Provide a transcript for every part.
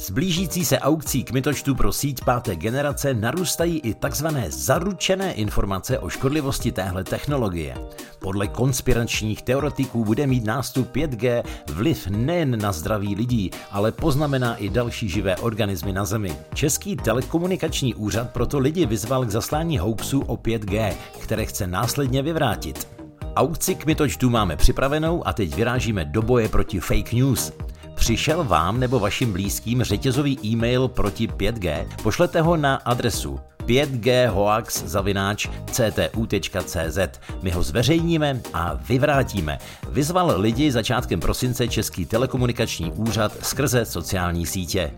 S blížící se aukcí kmitočtu pro síť páté generace narůstají i takzvané zaručené informace o škodlivosti téhle technologie. Podle konspiračních teoretiků bude mít nástup 5G vliv nejen na zdraví lidí, ale poznamená i další živé organismy na Zemi. Český telekomunikační úřad proto lidi vyzval k zaslání hoaxu o 5G, které chce následně vyvrátit. Aukci kmitočtu máme připravenou a teď vyrážíme do boje proti fake news. Přišel vám nebo vašim blízkým řetězový e-mail proti 5G? Pošlete ho na adresu 5ghoax.ctu.cz. My ho zveřejníme a vyvrátíme. Vyzval lidi začátkem prosince Český telekomunikační úřad skrze sociální sítě.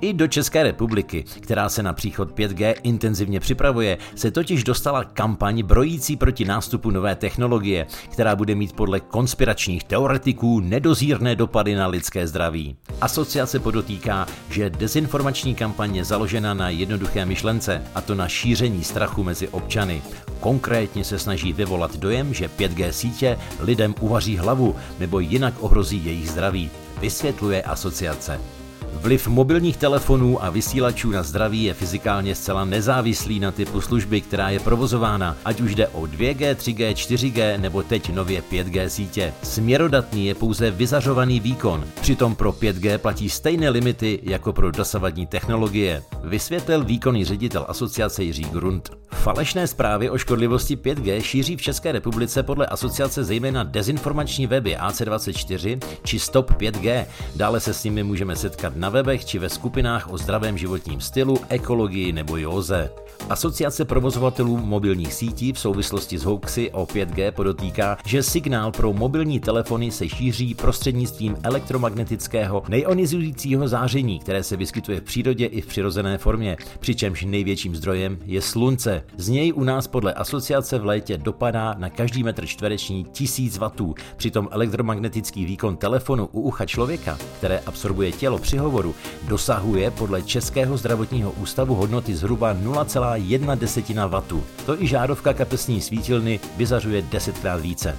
I do České republiky, která se na příchod 5G intenzivně připravuje, se totiž dostala kampaň brojící proti nástupu nové technologie, která bude mít podle konspiračních teoretiků nedozírné dopady na lidské zdraví. Asociace podotýká, že dezinformační kampaň je založena na jednoduché myšlence, a to na šíření strachu mezi občany. Konkrétně se snaží vyvolat dojem, že 5G sítě lidem uvaří hlavu nebo jinak ohrozí jejich zdraví, vysvětluje asociace. Vliv mobilních telefonů a vysílačů na zdraví je fyzikálně zcela nezávislý na typu služby, která je provozována, ať už jde o 2G, 3G, 4G nebo teď nově 5G sítě. Směrodatný je pouze vyzařovaný výkon, přitom pro 5G platí stejné limity jako pro dosavadní technologie, vysvětlil výkonný ředitel asociace Jiří Grunt. Falešné zprávy o škodlivosti 5G šíří v České republice podle asociace zejména dezinformační weby AC24 či Stop 5G. Dále se s nimi můžeme setkat na webech či ve skupinách o zdravém životním stylu, ekologii nebo józe. Asociace provozovatelů mobilních sítí v souvislosti s hoaxy o 5G podotýká, že signál pro mobilní telefony se šíří prostřednictvím elektromagnetického nejonizujícího záření, které se vyskytuje v přírodě i v přirozené formě, přičemž největším zdrojem je slunce. Z něj u nás podle asociace v létě dopadá na každý metr čtvereční 1000 W. Přitom elektromagnetický výkon telefonu u ucha člověka, které absorbuje tělo při hovoru, dosahuje podle Českého zdravotního ústavu hodnoty zhruba 0,1 desetina W. To i žárovka kapesní svítilny vyzařuje desetkrát více.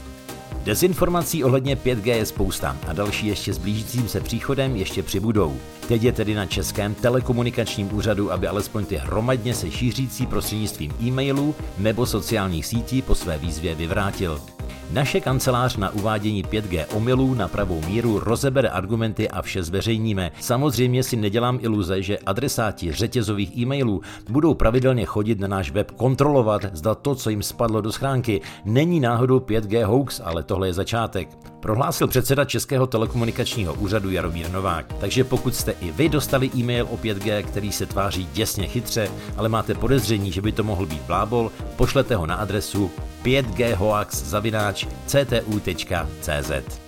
Dezinformací ohledně 5G je spousta a další ještě s blížícím se příchodem ještě přibudou. Teď je tedy na Českém telekomunikačním úřadu, aby alespoň ty hromadně se šířící prostřednictvím e-mailů nebo sociálních sítí po své výzvě vyvrátil. Naše kancelář na uvádění 5G omylů na pravou míru rozebere argumenty a vše zveřejníme. Samozřejmě si nedělám iluze, že adresáti řetězových e-mailů budou pravidelně chodit na náš web kontrolovat, zda to, co jim spadlo do schránky, není náhodou 5G hoax, ale tohle je začátek. Prohlásil předseda Českého telekomunikačního úřadu Jaromír Novák. Takže pokud jste i vy dostali e-mail o 5G, který se tváří děsně chytře, ale máte podezření, že by to mohl být blábol, pošlete ho na adresu 5ghoax.ctu.cz.